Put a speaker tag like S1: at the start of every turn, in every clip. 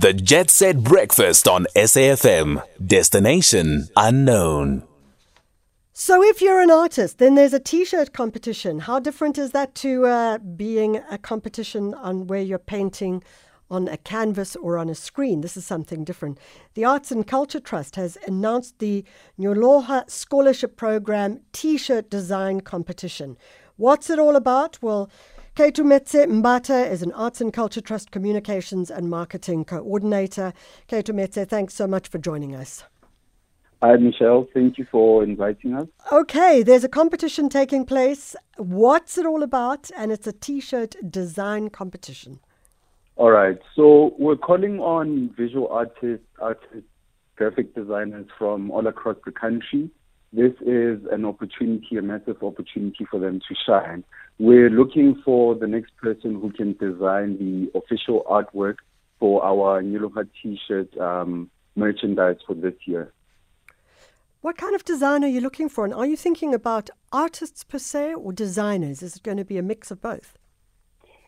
S1: The Jet Set Breakfast on SAFM. Destination unknown.
S2: So, if you're an artist, then there's a T-shirt competition. How different is that to uh, being a competition on where you're painting on a canvas or on a screen? This is something different. The Arts and Culture Trust has announced the Nyoloha Scholarship Program T-shirt design competition. What's it all about? Well. Keitumetse Mbatha is an Arts and Culture Trust Communications and Marketing Coordinator. Ketumetse, thanks so much for joining us.
S3: Hi, Michelle. Thank you for inviting us.
S2: Okay, there's a competition taking place. What's it all about? And it's a t shirt design competition.
S3: All right. So we're calling on visual artists, artists, graphic designers from all across the country. This is an opportunity, a massive opportunity for them to shine. We're looking for the next person who can design the official artwork for our Nyoloha t-shirt um, merchandise for this year.
S2: What kind of design are you looking for? And are you thinking about artists per se or designers? Is it going to be a mix of both?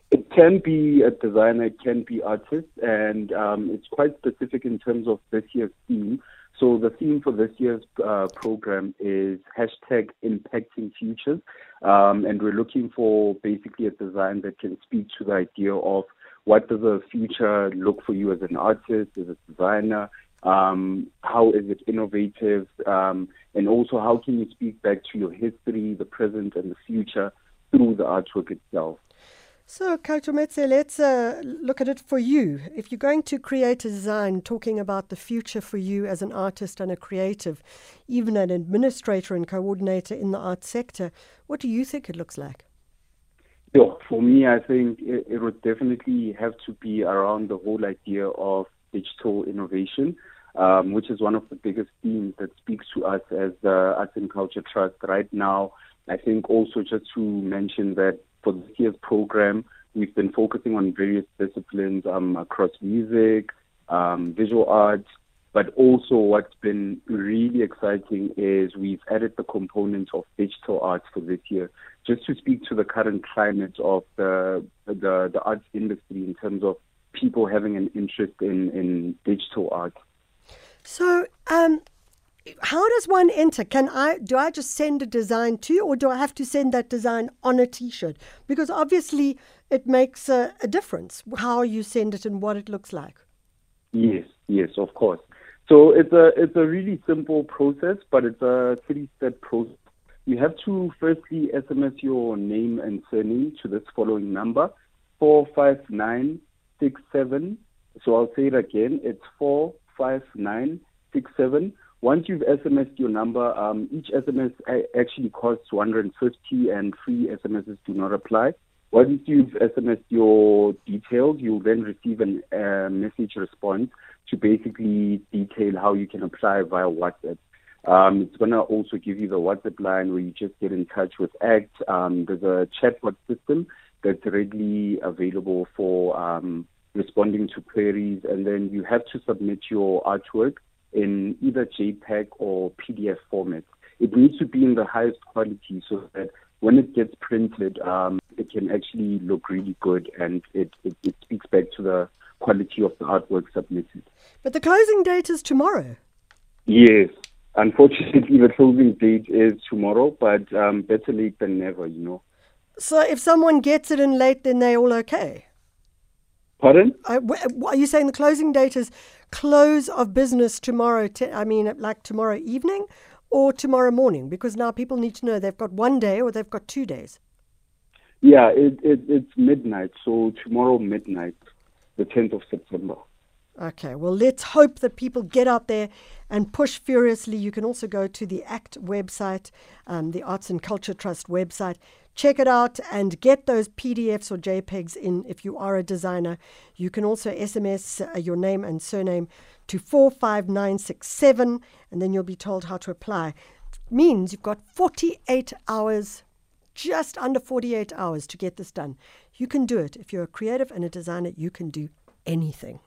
S3: It can be a designer, it can be artists, and um, it's quite specific in terms of this year's theme. So the theme for this year's uh, program is hashtag impacting futures. Um, and we're looking for basically a design that can speak to the idea of what does a future look for you as an artist, as a designer, um, how is it innovative, um, and also how can you speak back to your history, the present, and the future through the artwork itself.
S2: So, Keitumetse, let's uh, look at it for you. If you're going to create a design talking about the future for you as an artist and a creative, even an administrator and coordinator in the art sector, what do you think it looks like?
S3: Yeah, for me, I think it, it would definitely have to be around the whole idea of digital innovation, um, which is one of the biggest themes that speaks to us as the Arts and Culture Trust right now. I think also just to mention that for this year's program, we've been focusing on various disciplines um, across music, um, visual arts, but also what's been really exciting is we've added the component of digital arts for this year, just to speak to the current climate of the the, the arts industry in terms of people having an interest in, in digital art.
S2: So, um, how does one enter? Can I do I just send a design to you, or do I have to send that design on a T-shirt? Because obviously it makes a, a difference how you send it and what it looks like.
S3: Yes, yes, of course. So it's a it's a really simple process, but it's a three-step process. You have to firstly SMS your name and surname to this following number: four five nine six seven. So I'll say it again. It's four five nine six seven. Once you've SMSed your number, um, each SMS actually costs 150 and free SMSs do not apply. Once you've SMSed your details, you'll then receive a uh, message response to basically detail how you can apply via WhatsApp. Um, it's going to also give you the WhatsApp line where you just get in touch with ACT. Um, there's a chatbot system that's readily available for um, responding to queries, and then you have to submit your artwork in either JPEG or PDF format. It needs to be in the highest quality so that when it gets printed, um, it can actually look really good and it, it, it speaks back to the quality of the artwork submitted.
S2: But the closing date is tomorrow.
S3: Yes. Unfortunately, the closing date is tomorrow, but um, better late than never, you know.
S2: So if someone gets it in late, then they're all okay?
S3: Pardon?
S2: Uh, are you saying the closing date is close of business tomorrow? T- I mean, like tomorrow evening or tomorrow morning? Because now people need to know they've got one day or they've got two days.
S3: Yeah, it, it, it's midnight. So tomorrow midnight, the 10th of September.
S2: Okay, well, let's hope that people get out there and push furiously. You can also go to the ACT website, um, the Arts and Culture Trust website. Check it out and get those PDFs or JPEGs in if you are a designer. You can also SMS uh, your name and surname to 45967, and then you'll be told how to apply. It means you've got 48 hours, just under 48 hours to get this done. You can do it. If you're a creative and a designer, you can do anything.